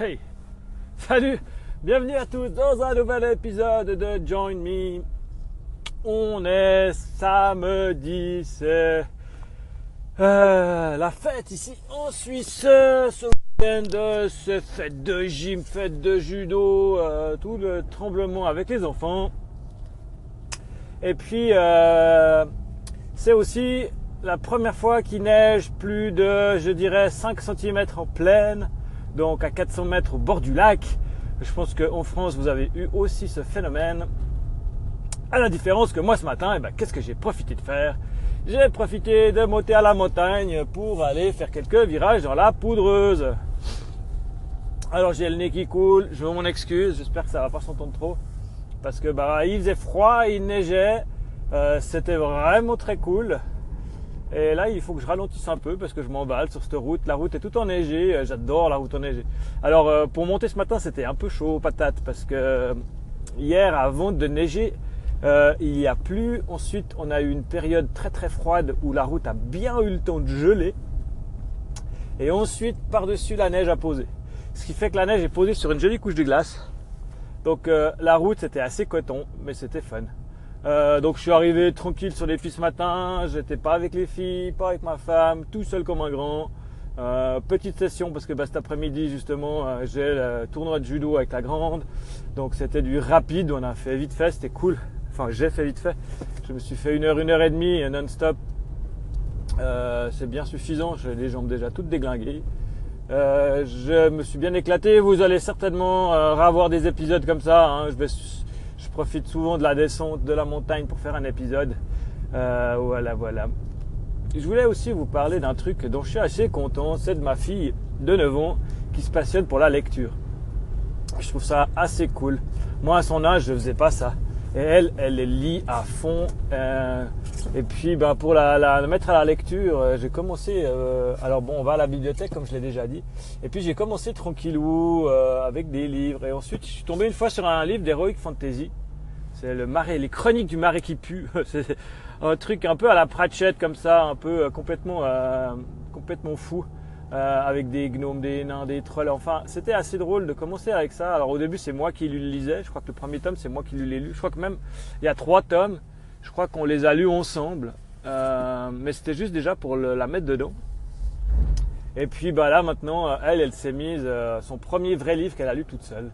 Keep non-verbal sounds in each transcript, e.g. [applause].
Hey Salut Bienvenue à tous dans un nouvel épisode de Join Me. On est samedi, c'est euh, la fête ici en Suisse. Ce week-end, c'est fête de gym, fête de judo, euh, tout le tremblement avec les enfants. Et puis, euh, c'est aussi la première fois qu'il neige plus de, je dirais, 5 cm en pleine, donc à 400 mètres au bord du lac. Je pense qu'en France, vous avez eu aussi ce phénomène. À la différence que moi, ce matin, eh ben, qu'est-ce que j'ai profité de faire? J'ai profité de monter à la montagne pour aller faire quelques virages dans la poudreuse. Alors j'ai le nez qui coule, je mon excuse, j'espère que ça va pas s'entendre trop. Parce que bah il faisait froid, il neigeait, euh, c'était vraiment très cool. Et là, il faut que je ralentisse un peu parce que je m'emballe sur cette route. La route est tout enneigée. Euh, j'adore la route enneigée. Alors, euh, pour monter ce matin, c'était un peu chaud, patate, parce que euh, hier, avant de neiger, il y a plu. Ensuite, on a eu une période très très froide où la route a bien eu le temps de geler. Et ensuite, par-dessus, la neige a posé. Ce qui fait que la neige est posée sur une jolie couche de glace. Donc, la route, c'était assez coton, mais c'était fun. Euh, donc je suis arrivé tranquille sur les pistes ce matin, j'étais pas avec les filles, pas avec ma femme, tout seul comme un grand. Euh, petite session parce que bah, cet après-midi justement euh, j'ai le tournoi de judo avec la grande. Donc c'était du rapide, on a fait vite fait, c'était cool. Enfin j'ai fait vite fait. Je me suis fait une heure, une heure et demie non-stop. c'est bien suffisant, j'ai les jambes déjà toutes déglinguées. je me suis bien éclaté, vous allez certainement revoir des épisodes comme ça. Hein. Je vais profite souvent de la descente de la montagne pour faire un épisode. Euh, voilà, voilà. Je voulais aussi vous parler d'un truc dont je suis assez content, c'est de ma fille de 9 ans qui se passionne pour la lecture. Je trouve ça assez cool. Moi, à son âge, je faisais pas ça. Et elle, elle lit à fond. Euh, et puis, bah, pour la, mettre à la lecture, euh, j'ai commencé. Alors bon, on va à la bibliothèque, comme je l'ai déjà dit. Et puis j'ai commencé tranquillou avec des livres. Et ensuite, je suis tombé une fois sur un livre d'heroic fantasy. C'est le marais, les chroniques du marais qui pue. [laughs] C'est un truc un peu à la Pratchett comme ça, un peu complètement, complètement fou. Euh, avec des gnomes, des nains, des trolls. Enfin, c'était assez drôle de commencer avec ça. Alors au début, c'est moi qui le lisais. Je crois que le premier tome, c'est moi qui l'ai lu. Je crois que même il y a trois tomes. Je crois qu'on les a lus ensemble. Euh, mais c'était juste déjà pour la mettre dedans. Et puis bah là maintenant, euh, elle, elle s'est mise son premier vrai livre qu'elle a lu toute seule.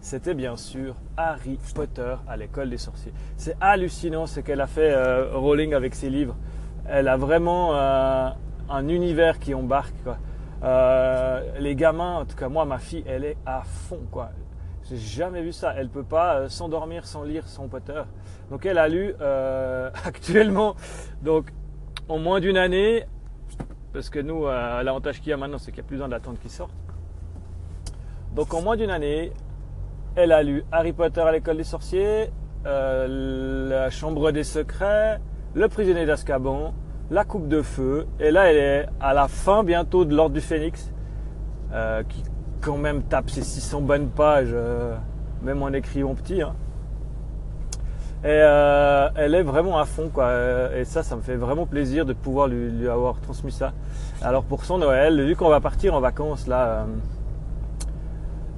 C'était bien sûr Harry Potter à l'école des sorciers. C'est hallucinant ce qu'elle a fait Rowling avec ses livres. Elle a vraiment un univers qui embarque. Euh, les gamins, en tout cas moi, ma fille, elle est à fond quoi. J'ai jamais vu ça. Elle peut pas euh, s'endormir sans lire son Potter. Donc elle a lu euh, [laughs] actuellement, donc en moins d'une année, parce que nous, l'avantage qu'il y a maintenant, c'est qu'il n'y a plus besoin d'attendre qu'il sorte. Donc en moins d'une année, elle a lu Harry Potter à l'école des sorciers, La Chambre des secrets, Le prisonnier d'Azkaban, la coupe de feu. Et là, elle est à la fin bientôt de l'ordre du Phénix, euh, qui quand même tape ses 600 bonnes pages, euh, même en écrivant petit. Hein. Et euh, elle est vraiment à fond, quoi. Et ça, ça me fait vraiment plaisir de pouvoir lui, avoir transmis ça. Alors pour son Noël, vu qu'on va partir en vacances là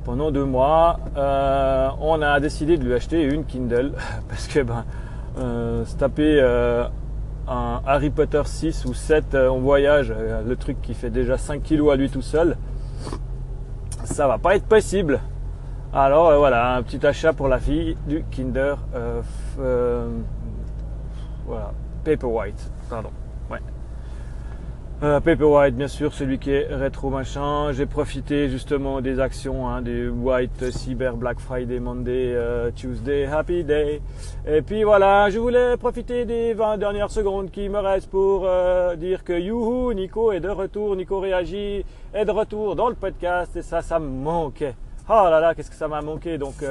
pendant deux mois, on a décidé de lui acheter une Kindle [laughs] parce que ben se taper un Harry Potter 6 ou 7 euh, en voyage, euh, le truc qui fait déjà 5 kilos à lui tout seul, ça va pas être possible. Alors euh, voilà, un petit achat pour la fille du Kinder, voilà, Paperwhite, pardon. Euh, Paperwhite, bien sûr, celui qui est rétro machin. J'ai profité justement des actions, hein, des White Cyber Black Friday, Monday, euh, Tuesday, Happy Day. Et puis voilà, je voulais profiter des 20 dernières secondes qui me restent pour euh, dire que youhou, Nico est de retour, Nico réagit, est de retour dans le podcast et ça, ça me manquait. Oh là là, qu'est-ce que ça m'a manqué. Donc,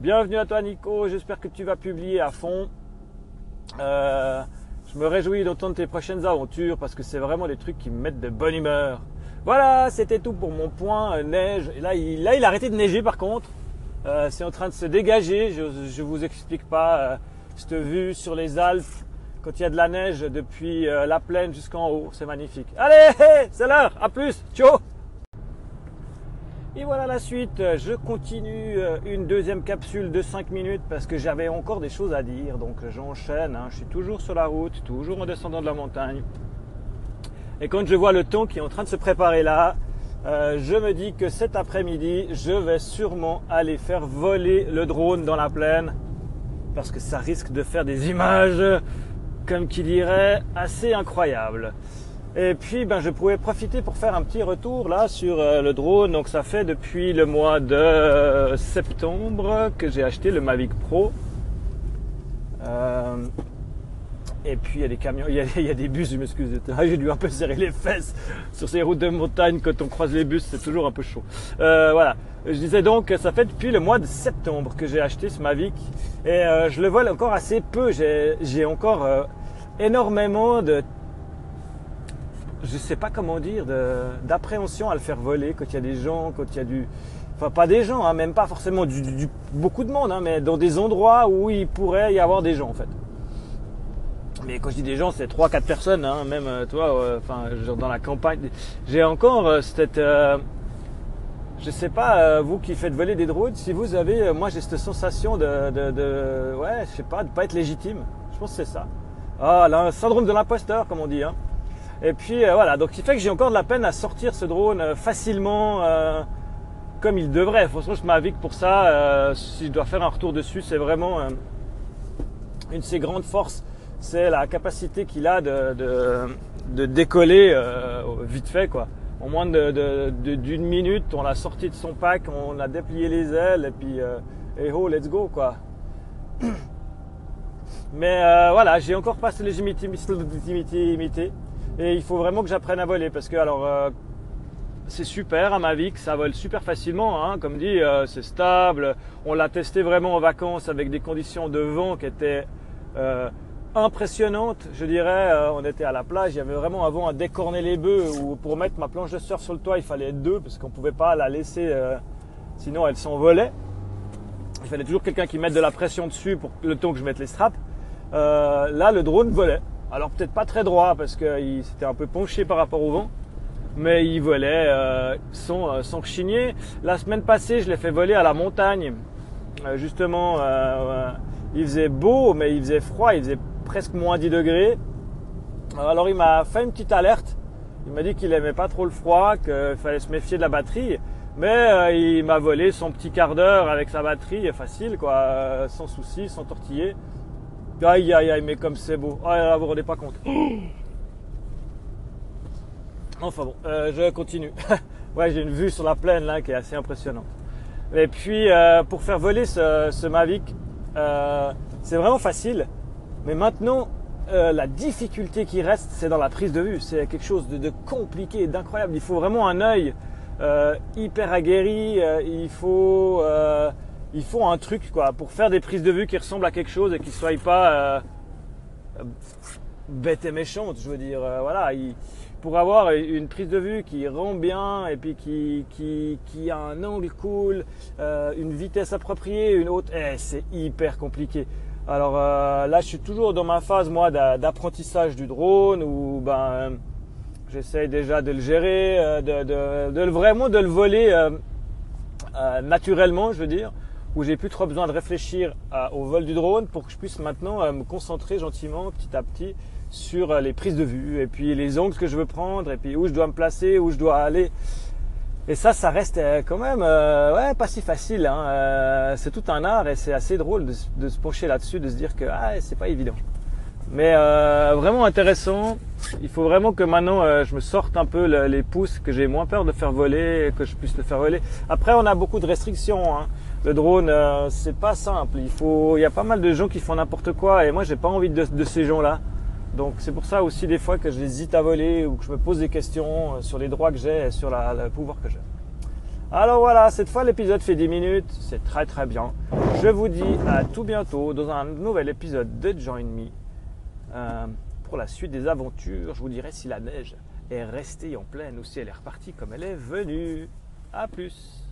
bienvenue à toi Nico, j'espère que tu vas publier à fond. Euh, je me réjouis d'entendre tes prochaines aventures parce que c'est vraiment des trucs qui me mettent de bonne humeur. Voilà, c'était tout pour mon point euh, neige. Là, il, là, il a arrêté de neiger par contre. Euh, c'est en train de se dégager. Je ne vous explique pas euh, cette vue sur les Alpes quand il y a de la neige depuis la plaine jusqu'en haut. C'est magnifique. Allez, c'est l'heure. À plus. Ciao. Et voilà la suite. Je continue euh, une deuxième capsule de 5 minutes parce que j'avais encore des choses à dire. Donc j'enchaîne. Hein. Je suis toujours sur la route, toujours en descendant de la montagne. Et quand je vois le temps qui est en train de se préparer là, euh, je me dis que cet après-midi, je vais sûrement aller faire voler le drone dans la plaine parce que ça risque de faire des images, comme qui dirait, assez incroyables. Et puis, ben, je pouvais profiter pour faire un petit retour là sur euh, le drone. Donc, ça fait depuis le mois de septembre que j'ai acheté le Mavic Pro. Euh, et puis il y a des camions, [laughs] il y a, des bus, je m'excuse, [laughs] j'ai dû un peu serrer les fesses sur ces routes de montagne quand on croise les bus, c'est toujours un peu chaud. Euh, voilà, je disais donc, ça fait depuis le mois de septembre que j'ai acheté ce Mavic et je le vole encore assez peu. J'ai encore énormément de, je sais pas comment dire, d'appréhension à le faire voler quand il y a des gens, quand il y a du, enfin pas des gens, hein, même pas forcément beaucoup de monde, hein, mais dans des endroits où il pourrait y avoir des gens en fait. Mais quand je dis des gens, c'est 3-4 personnes, hein, même euh, toi, enfin, genre dans la campagne. J'ai encore euh, cette, euh, je sais pas, vous qui faites voler des drones, si vous avez, moi j'ai cette sensation de, ouais, je sais pas, de pas être légitime. Je pense que c'est ça. Ah, là, syndrome de l'imposteur, comme on dit. Hein. Et puis voilà, donc ce qui fait que j'ai encore de la peine à sortir ce drone facilement, comme il devrait. Franchement, je m'avique pour ça. si je dois faire un retour dessus, c'est vraiment une de ses grandes forces c'est la capacité qu'il a de, décoller euh, vite fait quoi. En moins d'une minute, on l'a sorti de son pack, on a déplié les ailes et puis euh, et oh let's go quoi. [coughs] Mais euh, voilà, j'ai encore pas cette légitimité et il faut vraiment que j'apprenne à voler parce que alors c'est super à ma vie, que ça vole super facilement, hein. comme dit, c'est stable. On l'a testé vraiment en vacances avec des conditions de vent qui étaient impressionnante, je dirais. Euh, on était à la plage, il y avait vraiment avant à décorner les bœufs ou pour mettre ma planche de surf sur le toit, il fallait être deux parce qu'on pouvait pas la laisser, euh, sinon elle s'envolait. Il fallait toujours quelqu'un qui mette de la pression dessus pour le temps que je mette les straps. Euh, là, le drone volait. Alors peut-être pas très droit parce qu'il s'était un peu penché par rapport au vent, mais il volait sans, sans chigner. La semaine passée, je l'ai fait voler à la montagne. justement, il faisait beau, mais il faisait froid, il faisait presque moins 10 degrés. Alors il m'a fait une petite alerte. Il m'a dit qu'il aimait pas trop le froid, qu'il fallait se méfier de la batterie. Mais euh, il m'a volé son petit quart d'heure avec sa batterie, facile quoi, euh, sans souci, sans tortiller. Aïe aïe aïe, mais comme c'est beau. Oh là vous vous rendez pas compte. [gasps] Enfin bon, euh, je continue. [laughs] ouais, j'ai une vue sur la plaine là qui est assez impressionnante. Et puis pour faire voler ce, Mavic, c'est vraiment facile. Mais maintenant, euh, la difficulté qui reste, c'est dans la prise de vue. C'est quelque chose de, compliqué, d'incroyable. Il faut vraiment un œil euh, hyper aguerri. Euh, il faut, il faut un truc quoi pour faire des prises de vue qui ressemblent à quelque chose et qui ne soient pas bêtes et méchantes. Je veux dire, voilà. pour avoir une prise de vue qui rend bien et puis qui, qui, qui a un angle cool, une vitesse appropriée, une haute, eh, c'est hyper compliqué. Alors euh, là, je suis toujours dans ma phase moi d'apprentissage du drone où ben j'essaye déjà de le gérer, euh, de, de, vraiment de le voler euh, naturellement, je veux dire, où j'ai plus trop besoin de réfléchir au vol du drone pour que je puisse maintenant me concentrer gentiment, petit à petit, sur les prises de vue et puis les angles que je veux prendre et puis où je dois me placer, où je dois aller. Et ça, ça reste euh, quand même euh, ouais, pas si facile. Hein. Euh, c'est tout un art et c'est assez drôle de, se pencher là-dessus, de se dire que ah, c'est pas évident. Mais vraiment intéressant. Il faut vraiment que maintenant je me sorte un peu les pouces, que j'ai moins peur de faire voler, que je puisse le faire voler. Après, on a beaucoup de restrictions. Hein. Le drone, c'est pas simple. Il faut, il y a pas mal de gens qui font n'importe quoi et moi, j'ai pas envie de, de ces gens-là. Donc c'est pour ça aussi des fois que j'hésite à voler ou que je me pose des questions euh, sur les droits que j'ai et sur le pouvoir que j'ai. Alors voilà, cette fois l'épisode fait 10 minutes, c'est très très bien. Je vous dis à tout bientôt dans un nouvel épisode de Join Me. Euh, pour la suite des aventures, je vous dirai si la neige est restée en pleine ou si elle est repartie comme elle est venue. A plus